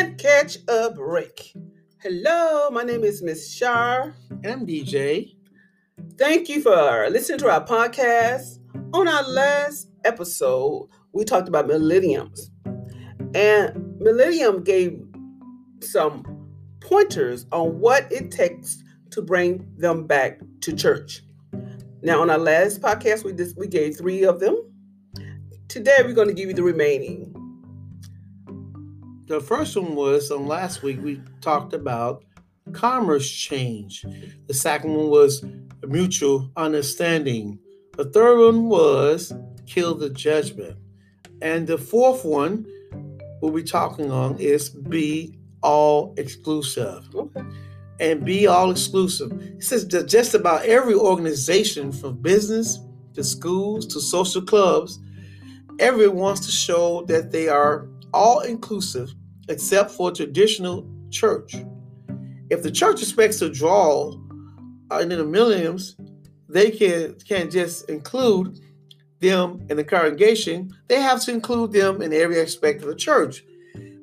Can't catch a break. Hello, my name is Miss Shar. And I'm DJ. Thank you for uh, listening to our podcast. On our last episode, we talked about millenniums. And Millennium gave some pointers on what it takes to bring them back to church. Now, on our last podcast, we just we gave three of them. Today, we're going to give you the remaining. The first one was on last week. We talked about commerce change. The second one was mutual understanding. The third one was kill the judgment. And the fourth one we'll be talking on is be all exclusive. Okay. And be all exclusive. It says that just about every organization from business to schools to social clubs, everyone wants to show that they are all inclusive except for traditional church. If the church expects to draw uh, in the millenniums, they can can't just include them in the congregation, they have to include them in every aspect of the church.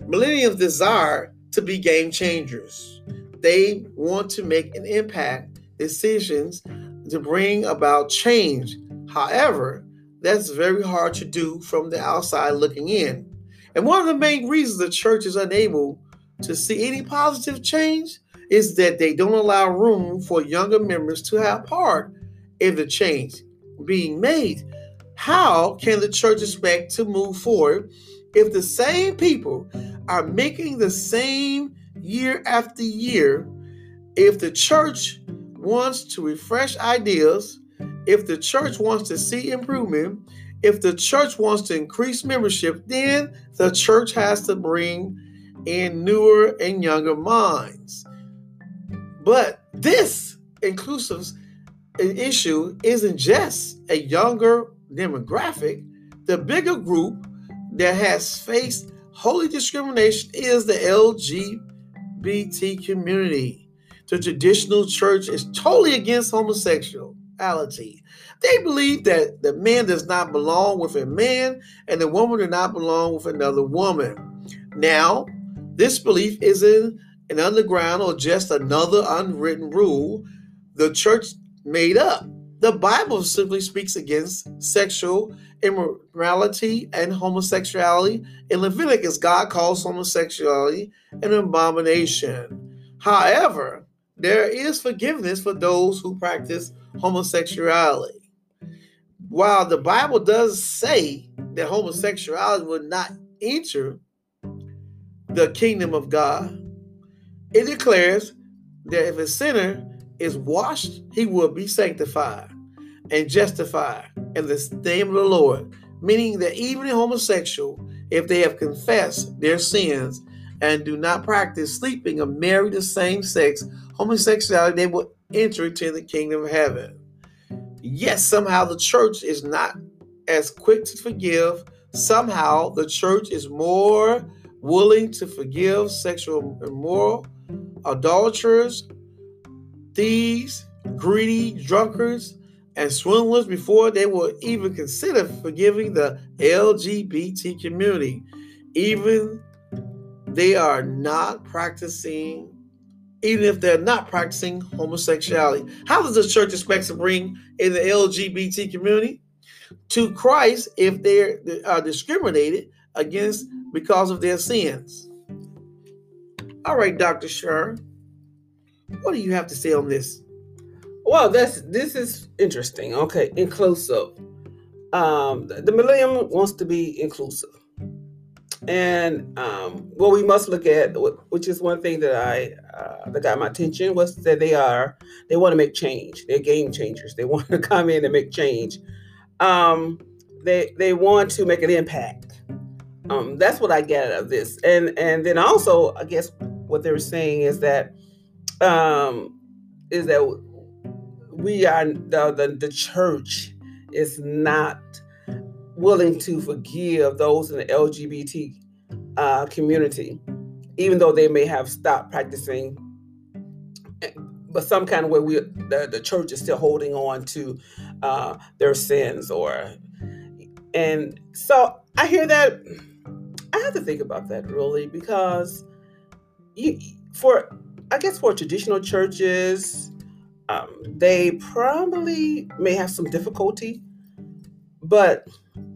Millennials desire to be game changers. They want to make an impact, decisions to bring about change. However, that's very hard to do from the outside looking in. And one of the main reasons the church is unable to see any positive change is that they don't allow room for younger members to have part in the change being made. How can the church expect to move forward if the same people are making the same year after year? If the church wants to refresh ideas, if the church wants to see improvement, if the church wants to increase membership, then the church has to bring in newer and younger minds. But this inclusive uh, issue isn't just a younger demographic, the bigger group that has faced holy discrimination is the LGBT community. The traditional church is totally against homosexuality. They believe that the man does not belong with a man and the woman does not belong with another woman. Now, this belief isn't an underground or just another unwritten rule the church made up. The Bible simply speaks against sexual immorality and homosexuality. In Leviticus, God calls homosexuality an abomination. However, there is forgiveness for those who practice homosexuality. While the Bible does say that homosexuality will not enter the kingdom of God, it declares that if a sinner is washed, he will be sanctified and justified in the name of the Lord. Meaning that even a homosexual, if they have confessed their sins and do not practice sleeping or marry the same sex homosexuality, they will enter into the kingdom of heaven. Yes, somehow the church is not as quick to forgive. Somehow the church is more willing to forgive sexual immoral, idolaters, thieves, greedy, drunkards, and swindlers before they will even consider forgiving the LGBT community. Even they are not practicing, even if they're not practicing homosexuality. How does the church expect to bring in the LGBT community to Christ if they are discriminated against because of their sins? All right, Dr. Shar, what do you have to say on this? Well, that's this is interesting. Okay, in inclusive. Um, the millennium wants to be inclusive, and um, what we must look at, which is one thing that I uh, that got my attention, was that they are they want to make change. They're game changers. They want to come in and make change. Um, they they want to make an impact. Um, that's what I get out of this, and and then also I guess what they were saying is that um, is that we are the, the, the church is not willing to forgive those in the LGBT uh, community, even though they may have stopped practicing. But some kind of way, we the, the church is still holding on to uh, their sins, or and so I hear that. I have to think about that really because you, for I guess for traditional churches, um, they probably may have some difficulty. But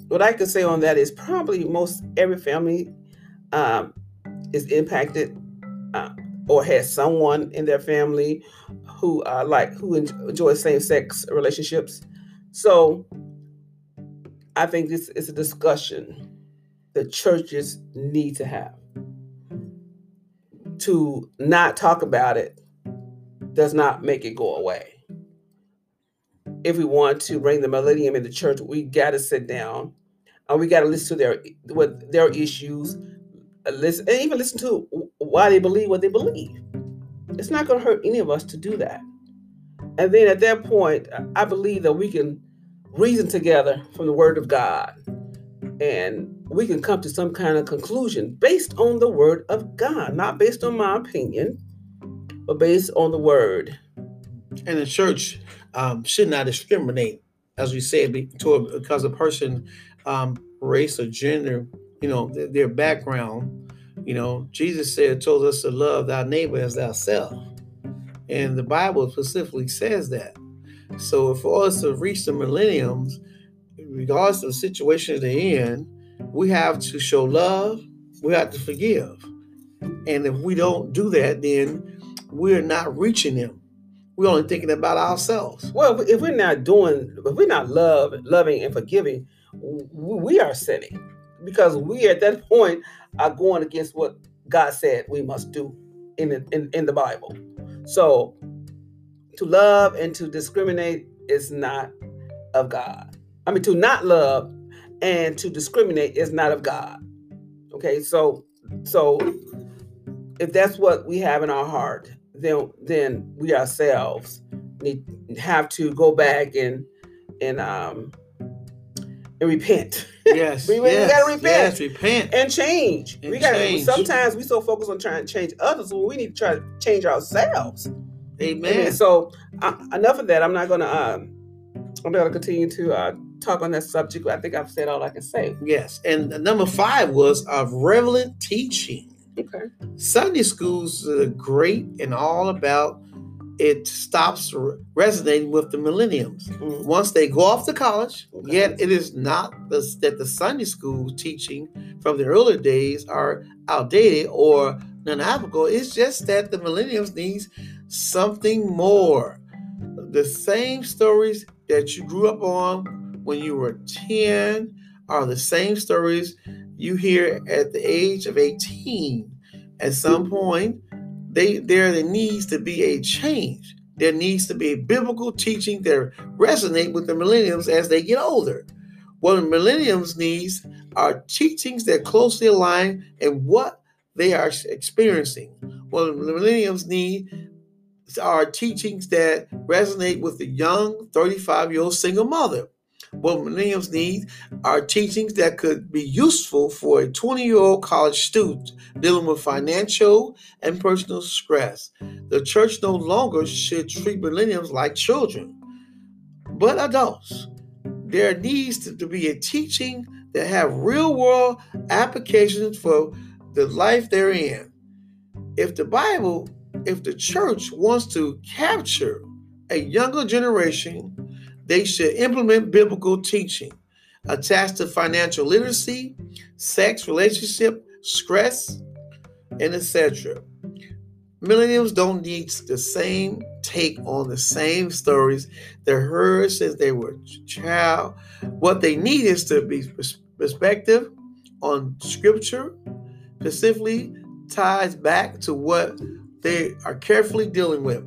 what I could say on that is probably most every family um, is impacted uh, or has someone in their family who uh, like who enjoy same-sex relationships. So I think this is a discussion the churches need to have. To not talk about it does not make it go away. If we want to bring the millennium in the church, we got to sit down and we got to listen to their what their issues, listen and even listen to why they believe what they believe. It's not going to hurt any of us to do that. And then at that point, I believe that we can reason together from the Word of God and we can come to some kind of conclusion based on the Word of God, not based on my opinion, but based on the Word. And the church um, should not discriminate, as we said, because a person, um, race or gender, you know, their, their background. You know, Jesus said, told us to love thy neighbor as thyself. And the Bible specifically says that. So for us to reach the millenniums, regardless of the situation they're in, we have to show love, we have to forgive. And if we don't do that, then we're not reaching them. We're only thinking about ourselves. Well, if we're not doing, if we're not love, loving and forgiving, we are sinning because we at that point are going against what God said we must do in the, in, in the Bible. So to love and to discriminate is not of God. I mean, to not love and to discriminate is not of God. Okay, so so if that's what we have in our heart, then then we ourselves need have to go back and and um and repent. Yes, we, yes, we gotta repent. Yes, repent and change. And we got change. sometimes we so focused on trying to change others when we need to try to change ourselves. Amen. Amen. So uh, enough of that. I'm not gonna um I'm gonna continue to uh talk on that subject. I think I've said all I can say. Yes, and number five was of relevant teaching. Okay. Sunday schools are great and all about it stops resonating with the millenniums. Mhm. Once they go off to college, Okay. yet it is not the, that the Sunday school teaching from the earlier days are outdated or non-applicable. It's just that the millenniums needs something more. The same stories that you grew up on when you were 10 are the same stories you hear at the age of 18. At some point, they there needs to be a change. There needs to be biblical teaching that resonate with the millenniums as they get older. What the millenniums needs are teachings that closely align and what they are experiencing. What the millenniums need are teachings that resonate with the young 35 year old single mother. What millennials need are teachings that could be useful for a 20 year old college student dealing with financial and personal stress. The church no longer should treat millennials like children, but adults. There needs to, be a teaching that have real world applications for the life they're in. If the Bible, if the church wants to capture a younger generation, they should implement biblical teaching attached to financial literacy, sex, relationship, stress, and etc. Millennials don't need the same take on the same stories they heard since they were child. What they need is to be perspective on scripture, specifically ties back to what they are carefully dealing with.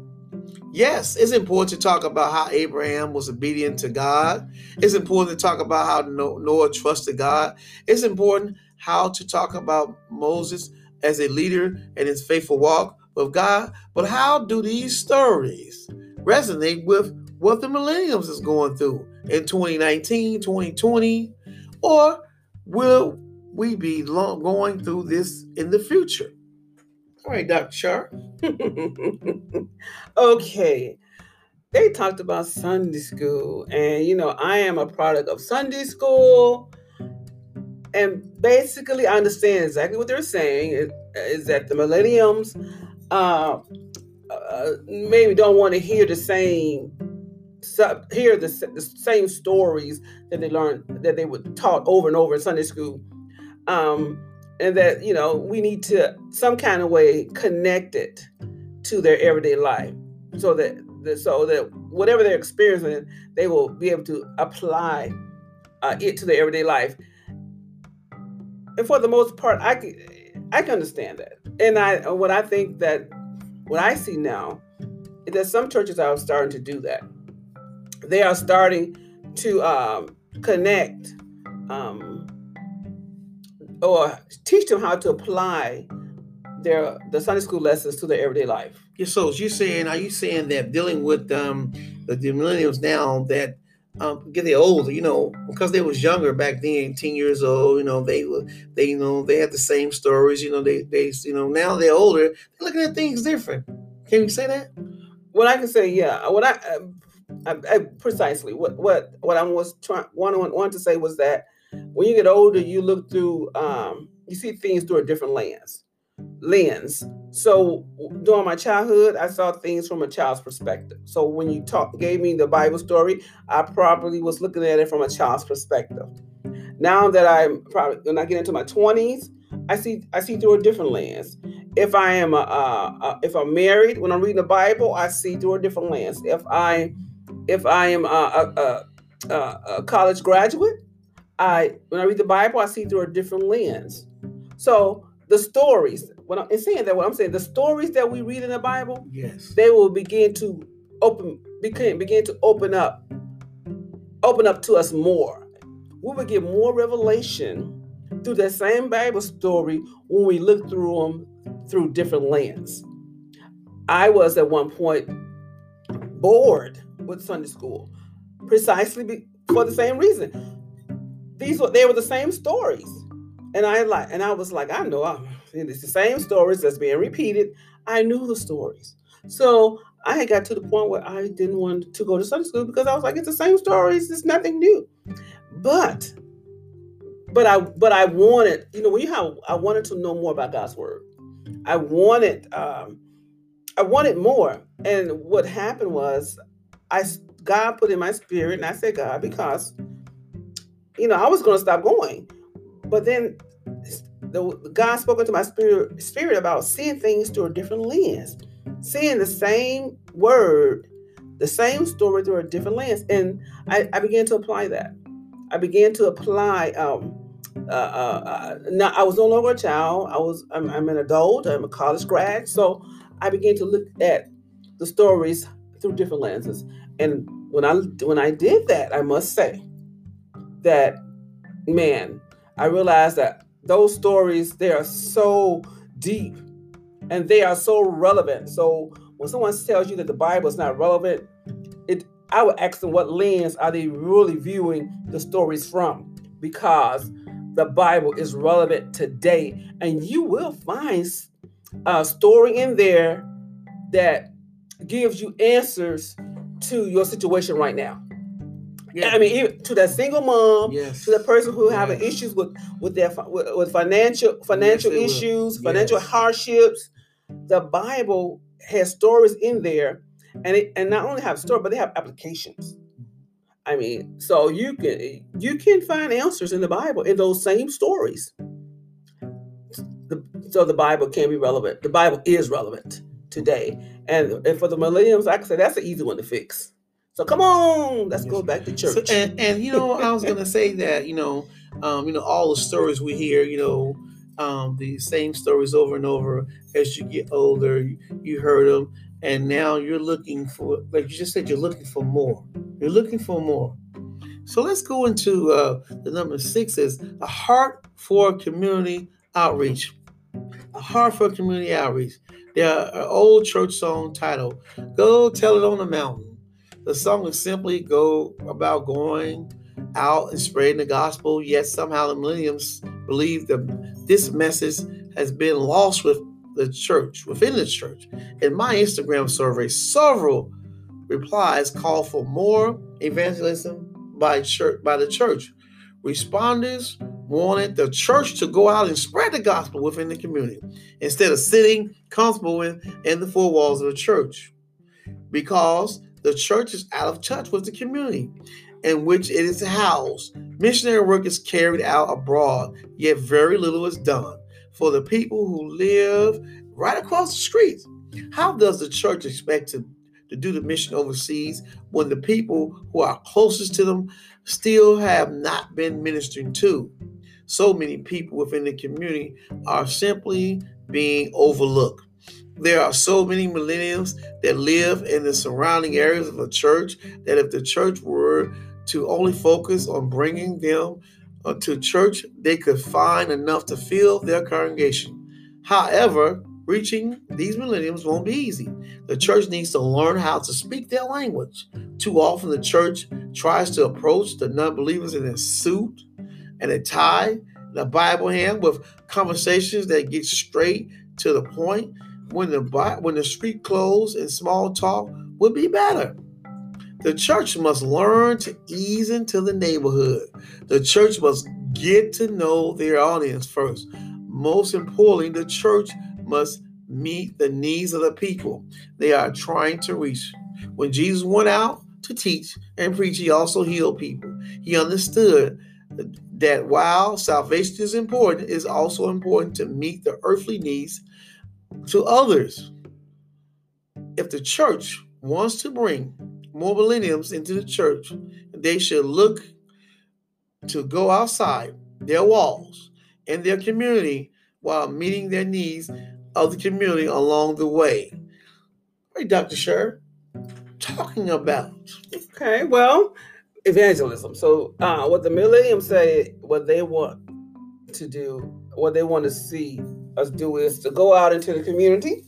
Yes, it's important to talk about how Abraham was obedient to God. It's important to talk about how No- Noah trusted God. It's important how to talk about Moses as a leader and his faithful walk with God. But how do these stories resonate with what the millenniums is going through in 2019, 2020? Or will we be long, going through this in the future? All right, Dr. Sharp. okay. They talked about Sunday school, and you know, I am a product of Sunday school. And basically, I understand exactly what they're saying. Is that the millenniums uh, uh, maybe don't want to hear the same hear the, the same stories that they learned that they were taught over and over in Sunday school. Um, and that you know we need to some kind of way connect it to their everyday life so that, so that whatever they're experiencing they will be able to apply uh, it to their everyday life. And for the most part i can i can understand that. And i what i think that what i see now is that some churches are starting to do that. They are starting to um, connect um, or teach them how to apply their the Sunday school lessons to their everyday life. Yeah, so you saying, are you saying that dealing with um, the, the millennials now that um, get they older, you know, because they was younger back then, 10 years old, you know, they were, they, you know, they had the same stories, you know, they, they, you know, now they're older, they're looking at things different. Can you say that? What I can say, yeah. What I, I, I precisely what what what I was trying one want to say was that when you get older, you look through, um, you see things through a different lens. Lens. So during my childhood, I saw things from a child's perspective. So when you talk, gave me the Bible story, I probably was looking at it from a child's perspective. Now that I'm probably when I get into my twenties, I see I see through a different lens. If I am a, a, a, if I'm married, when I'm reading the Bible, I see through a different lens. If I if I am a, a, a college graduate, I when I read the Bible, I see through a different lens. So the stories, when I'm saying that, what I'm saying, the stories that we read in the Bible, yes, they will begin to open, begin, begin to open up, open up to us more. We will get more revelation through that same Bible story when we look through them through different lens. I was at one point bored with Sunday school, precisely for the same reason these were they were the same stories. And I like and I was like, I know I'm it's the same stories that's being repeated. I knew the stories. So I had got to the point where I didn't want to go to Sunday school because I was like, it's the same stories, it's nothing new. But but I but I wanted, you know, when you have I wanted to know more about God's word. I wanted um I wanted more. And what happened was I God put in my spirit, and I said God because you know, I was going to stop going. But then the, God spoke into my spirit, spirit about seeing things through a different lens, seeing the same word, the same story through a different lens. And I, I began to apply that. I began to apply. Um, uh, uh, uh, I was no longer a child. I was. I'm, I'm an adult. I'm a college grad. So I began to look at the stories through different lenses. And when I when I did that, I must say, that man, I realized that those stories they are so deep and they are so relevant. So when someone tells you that the Bible is not relevant, it I would ask them what lens are they really viewing the stories from? Because the Bible is relevant today, and you will find a story in there that gives you answers to your situation right now. Yeah. I mean, to that single mom, yes. to the person who yes. having issues with with their with, with financial financial yes, issues, financial hardships, the Bible has stories in there, and it and not only have stories, but they have applications. I mean, so you can you can find answers in the Bible in those same stories. The, so the Bible can be relevant. The Bible is relevant today, and, and for the millennials, I can say that's an easy one to fix. So come on, let's go back to church. So, and, and you know, I was gonna say that you know, um, you know, all the stories we hear, you know, um, the same stories over and over as you get older. You, you heard them, and now you're looking for, like you just said, you're looking for more. You're looking for more. So let's go into uh, the number six is a heart for community outreach. A heart for community outreach. There are an old church song titled "Go Tell It on the Mountain." The song simply go about going out and spreading the gospel, yet somehow the millenniums believe that this message has been lost with the church, within the church. In my Instagram survey, several replies call for more evangelism by church by the church. Responders wanted the church to go out and spread the gospel within the community instead of sitting comfortable in, in the four walls of the church because the church is out of touch with the community in which it is housed. Missionary work is carried out abroad, yet very little is done for the people who live right across the street. How does the church expect to, to do the mission overseas when the people who are closest to them still have not been ministering to? So many people within the community are simply being overlooked. There are so many millennials that live in the surrounding areas of a church that if the church were to only focus on bringing them uh, to church, they could find enough to fill their congregation. However, reaching these millennials won't be easy. The church needs to learn how to speak their language. Too often, the church tries to approach the non believers in a suit and a tie, and a Bible hand with conversations that get straight to the point when the when the street clothes and small talk would be better. The church must learn to ease into the neighborhood. The church must get to know their audience first. Most importantly, the church must meet the needs of the people they are trying to reach. When Jesus went out to teach and preach, he also healed people. He understood that while salvation is important, it's also important to meet the earthly needs to others. If the church wants to bring more millenniums into the church, they should look to go outside their walls and their community while meeting their needs of the community along the way. Hey, Dr. Sher, talking about. Okay, well, evangelism. So, uh, what the millennium say, what they want to do, what they want to see us do is to go out into the community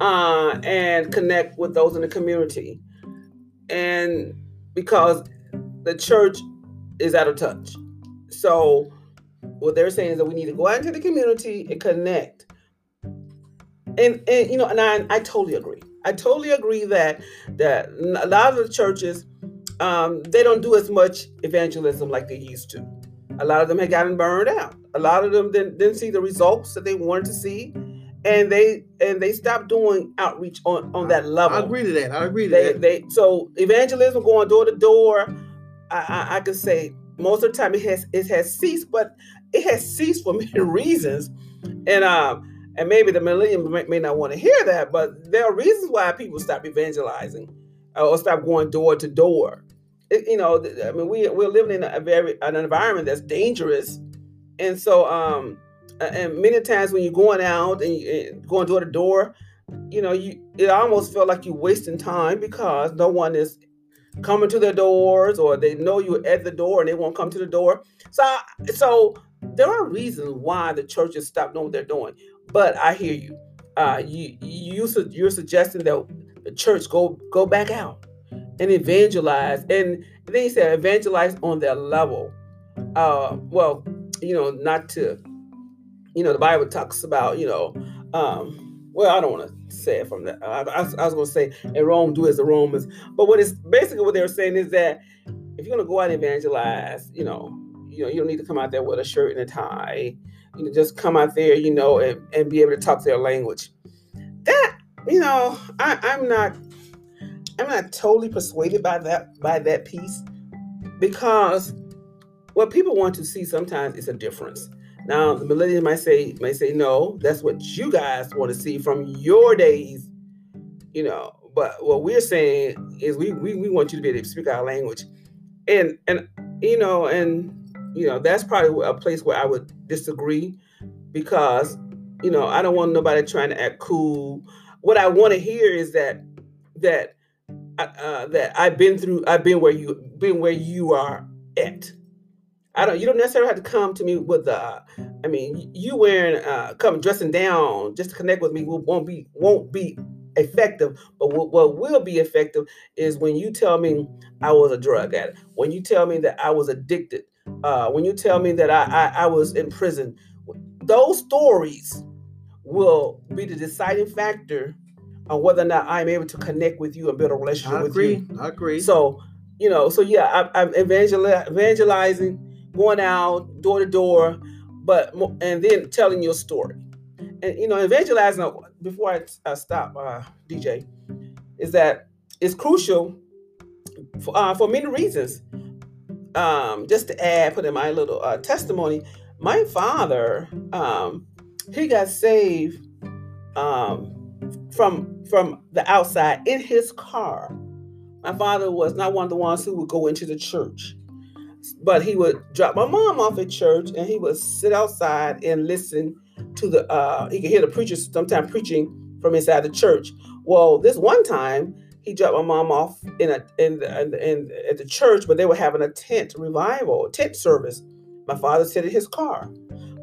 uh, and connect with those in the community and because the church is out of touch. So what they're saying is that we need to go out into the community and connect. And and you know, and I I totally agree. I totally agree that that a lot of the churches um, they don't do as much evangelism like they used to. A lot of them have gotten burned out. A lot of them didn't, didn't see the results that they wanted to see and they and they stopped doing outreach on on that level. I agree to that. I agree to they, that. They so evangelism going door to door. I, I, I could say most of the time it has it has ceased, but it has ceased for many reasons, and um and maybe the millennium may, may not want to hear that, but there are reasons why people stop evangelizing uh, or stop going door to door. You know, I mean, we we're living in a very an environment that's dangerous, and so um and many times when you're going out and, going door to door, you know, you it almost felt like you're wasting time because no one is coming to their doors or they know you're at the door and they won't come to the door. So so there are reasons why the churches stop doing what they're doing. But I hear you. Uh, you you you're suggesting that the church go go back out and evangelize, and then you say evangelize on their level. Uh, well, you know, not to you know, the Bible talks about, you know, um, well, I don't want to say it from that. I, I, I was going to say, in Rome, do as the Romans. But what is basically what they were saying is that if you're going to go out and evangelize, you know, you know, you don't need to come out there with a shirt and a tie. You know, just come out there, you know, and, and be able to talk their language. That, you know, I, I'm not, I'm not totally persuaded by that by that piece because what people want to see sometimes is a difference. Now, the millennials might say might say no. That's what you guys want to see from your days, you know. But what we're saying is we we, we want you to be able to speak our language, and and you know and you know that's probably a place where I would disagree because you know I don't want nobody trying to act cool. What I want to hear is that that uh, uh that I've been through. I've been where you been where you are at I don't. You don't necessarily have to come to me with the. I mean, you wearing, uh, come dressing down just to connect with me won't be won't be effective. But what, what will be effective is when you tell me I was a drug addict, when you tell me that I was addicted, uh, when you tell me that I, I I was in prison. Those stories will be the deciding factor on whether or not I'm able to connect with you and build a relationship I with agree. you. I agree. So you know, so yeah, I, I'm evangel- evangelizing going out door to door, but and then telling your story. And you know, evangelizing. Before I, I stop, uh, DJ, is that it's crucial for, uh, for many reasons. Um, just to add, put in my little uh, testimony, my father, um, he got saved um, from from the outside in his car. My father was not one of the ones who would go into the church, but he would drop my mom off at church and he would sit outside and listen to the. Uh, he could hear the preacher sometimes preaching from inside the church. Well, this one time he dropped my mom off in a in, in, in at the church, but they were having a tent revival, tent service. My father sat in his car,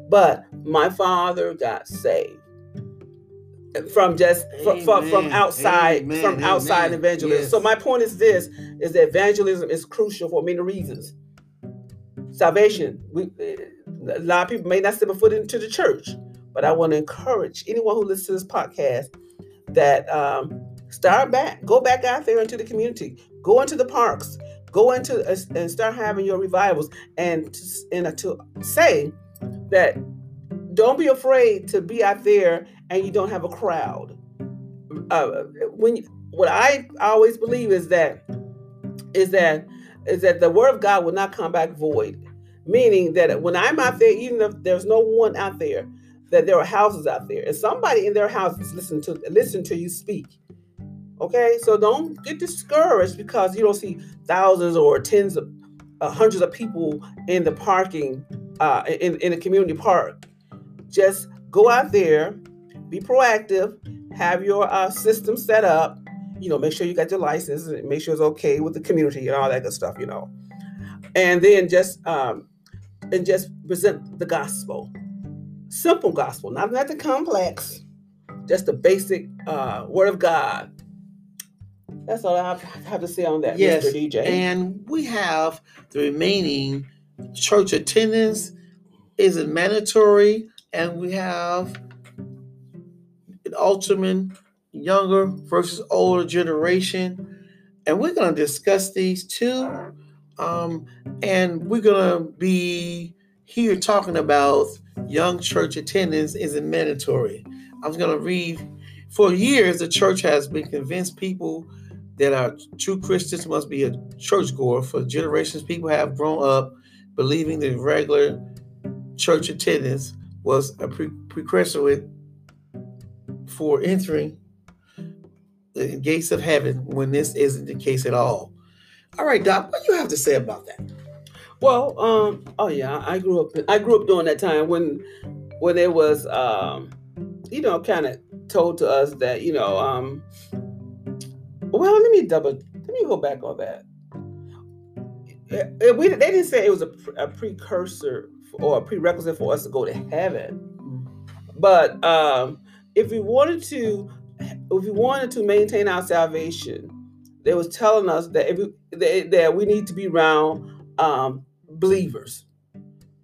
but my father got saved from just from, from, from outside Amen. from outside Amen. evangelism. Yes. So my point is this: is that evangelism is crucial for many reasons. Salvation. We a lot of people may not step a foot into the church, but I want to encourage anyone who listens to this podcast that um, start back, go back out there into the community, go into the parks, go into uh, and start having your revivals, and to, and to say that don't be afraid to be out there and you don't have a crowd. Uh, when what I always believe is that is that is that the word of God will not come back void. Meaning that when I'm out there, even if there's no one out there, that there are houses out there, and somebody in their house is listening to listen to you speak. Okay, so don't get discouraged because you don't see thousands or tens of uh, hundreds of people in the parking uh, in in a community park. Just go out there, be proactive, have your uh, system set up. You know, make sure you got your license, and make sure it's okay with the community and all that good stuff. You know, and then just um, and just present the gospel, simple gospel, not not the complex, just the basic uh, word of God. That's all I have, have to say on that, Yes, Mr. DJ. And we have the remaining church attendance isn't mandatory, and we have an ultimate younger versus older generation, and we're going to discuss these two. Um, and we're going to be here talking about young church attendance isn't mandatory. I was going to read. For years, the church has been convinced people that are true Christians must be a churchgoer. For generations, people have grown up believing that regular church attendance was a pre- prerequisite for entering the gates of heaven when this isn't the case at all. All right, Doc, what do you have to say about that? Well, um, oh yeah, I grew up. I grew up during that time when, when it was, um, you know, kind of told to us that you know, um, well, let me double, let me go back on that. Eh, eh, We, they didn't say it was a, a precursor or a prerequisite for us to go to heaven, but um, if we wanted to, if we wanted to maintain our salvation, they was telling us that if we, that, we need to be around um, believers.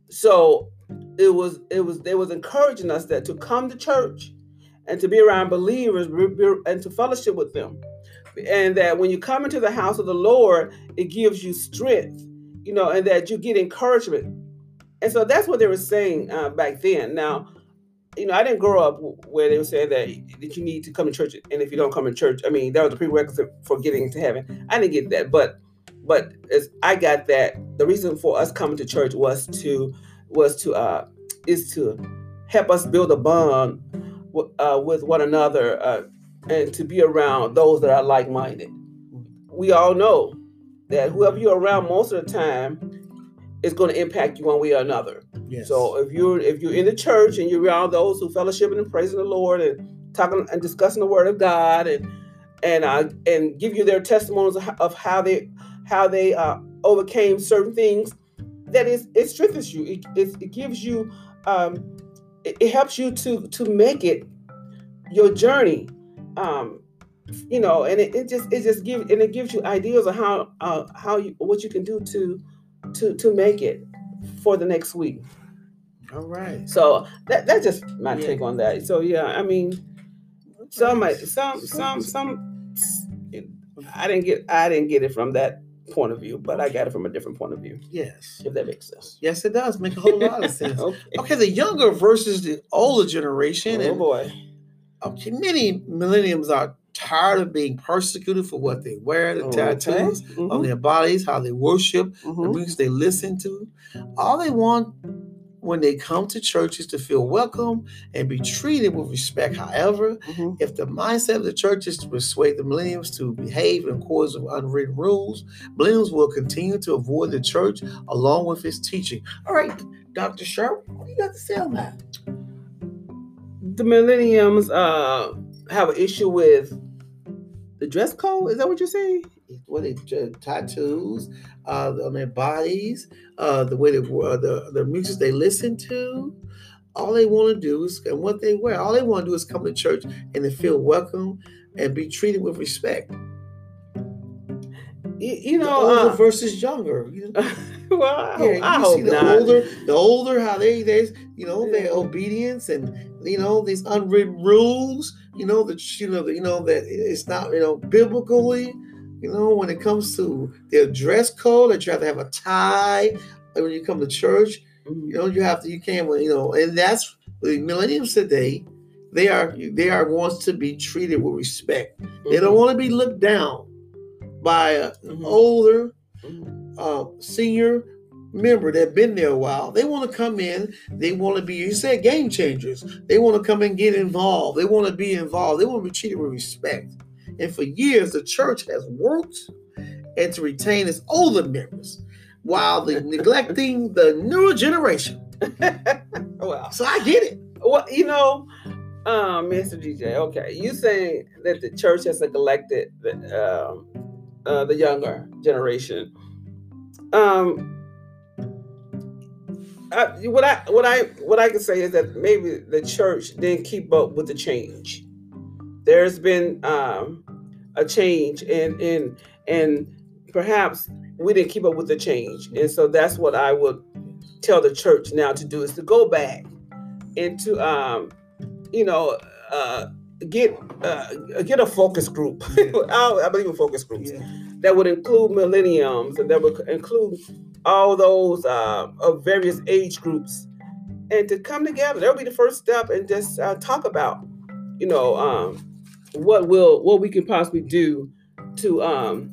So it was it was they was encouraging us that to come to church and to be around believers be- be- and to fellowship with them, and that when you come into the house of the Lord, it gives you strength, you know, and that you get encouragement. And so that's what they were saying uh, back then. Now, you know, I didn't grow up where they were saying that that you need to come to church, and if you don't come to church, I mean, that was a prerequisite for getting to heaven. I didn't get that, but but as I got that, the reason for us coming to church was to was to uh is to help us build a bond w- uh, with one another uh, and to be around those that are like-minded. We all know that whoever you're around most of the time is going to impact you one way or another. Yes. So if you're if you're in the church and you're around those who fellowshipping and praising the Lord and talking and discussing the Word of God and and uh, and give you their testimonies of how, of how they how they uh, overcame certain things, that is it strengthens you. It, it, it gives you um, it, it helps you to to make it your journey. Um, you know, and it, it just it just gives and it gives you ideas of how uh, how you what you can do to to to make it for the next week. All right. So that that's just my Yeah. take on that. So yeah, I mean, some some some some I didn't get I didn't get it from that point of view, but I got it from a different point of view. Yes. If that makes sense. Yes, it does make a whole lot of sense. okay. Okay, the younger versus the older generation, Oh and boy. okay, many millenniums are tired of being persecuted for what they wear, the tattoos on Mhm, their bodies, how they worship, the mhm. music they listen to. All they want when they come to church is to feel welcome and be treated with respect. However, Mhm. if the mindset of the church is to persuade the millennials to behave in accordance with unwritten rules, millennials will continue to avoid the church along with its teaching. All right, Dr. Sharp, what do you got to say on that? The millenniums uh have an issue with the dress code. Is that what you're saying? What they tattoos uh, on their bodies, uh, the way they uh, the the music they listen to. All they want to do is and what they wear. All they want to do is come to church and to feel welcome and be treated with respect. You, you The know, older uh, versus younger. You know? well, I, hope- Yeah, I you hope see the not. older, the older how they they you know their obedience and you know these unwritten rules. You know that you know that you know that it's not you know biblically. You know when it comes to their dress code that you have to have a tie when you come to church. Mhm. You know you have to you can't you know and that's the millennials today. They are they are wants to be treated with respect. They don't want to be looked down by a Mhm. older Mhm. uh, senior member that have been there a while. They want to come in. They want to be. You said game changers. They want to come and get involved. They want to be involved. They want to be treated with respect. And for years, the church has worked and to retain its older members while the neglecting the newer generation. well, So I get it. well, you know, um, Mr. DJ. Okay, you saying that the church has neglected the um, uh, the younger generation. Um, I, what I what I what I can say is that maybe the church didn't keep up with the change. There's been um, a change, and and and perhaps we didn't keep up with the change, and so that's what I would tell the church now to do is to go back and to um, you know uh, get uh, get a focus group. I, I believe in focus groups that would include millenniums and that would include all those uh, of various age groups. And to come together that would be the first step and just uh, talk about you know um, what will what we can possibly do to um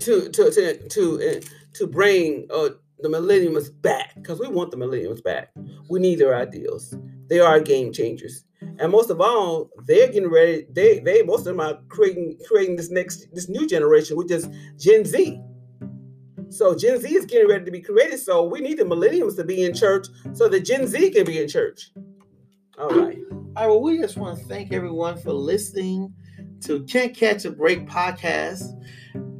to to to to, to bring uh, the millenniums back. Because we want the millenniums back. We need their ideals. They are game changers. And most of all they're getting ready they they most of them are creating creating this next this new generation which is gen z so gen z is getting ready to be created so we need the millennials to be in church so that gen z can be in church all right All right, well, we just want to thank everyone for listening to Can't Catch a Break podcast.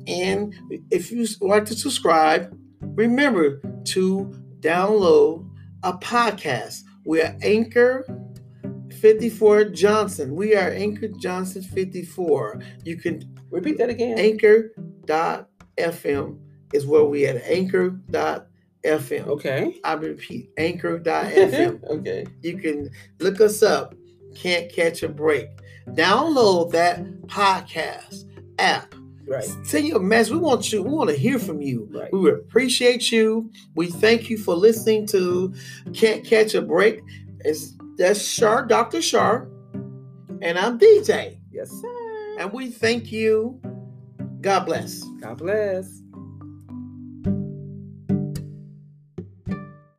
And if you like to subscribe, remember to download a podcast. We are Anchor 54 Johnson. We are Anchor Johnson 54. You can repeat that again anchor.fm is where we at anchor.fm. okay I repeat, anchor.fm. okay You can look us up. Can't catch a break. Download that podcast app. right Send your message. We want you. We want to hear from you. right We appreciate you. We thank you for listening to Can't Catch a Break. It's that's Shar, Dr. Shar, and I'm DJ. yes sir And we thank you. God bless. god bless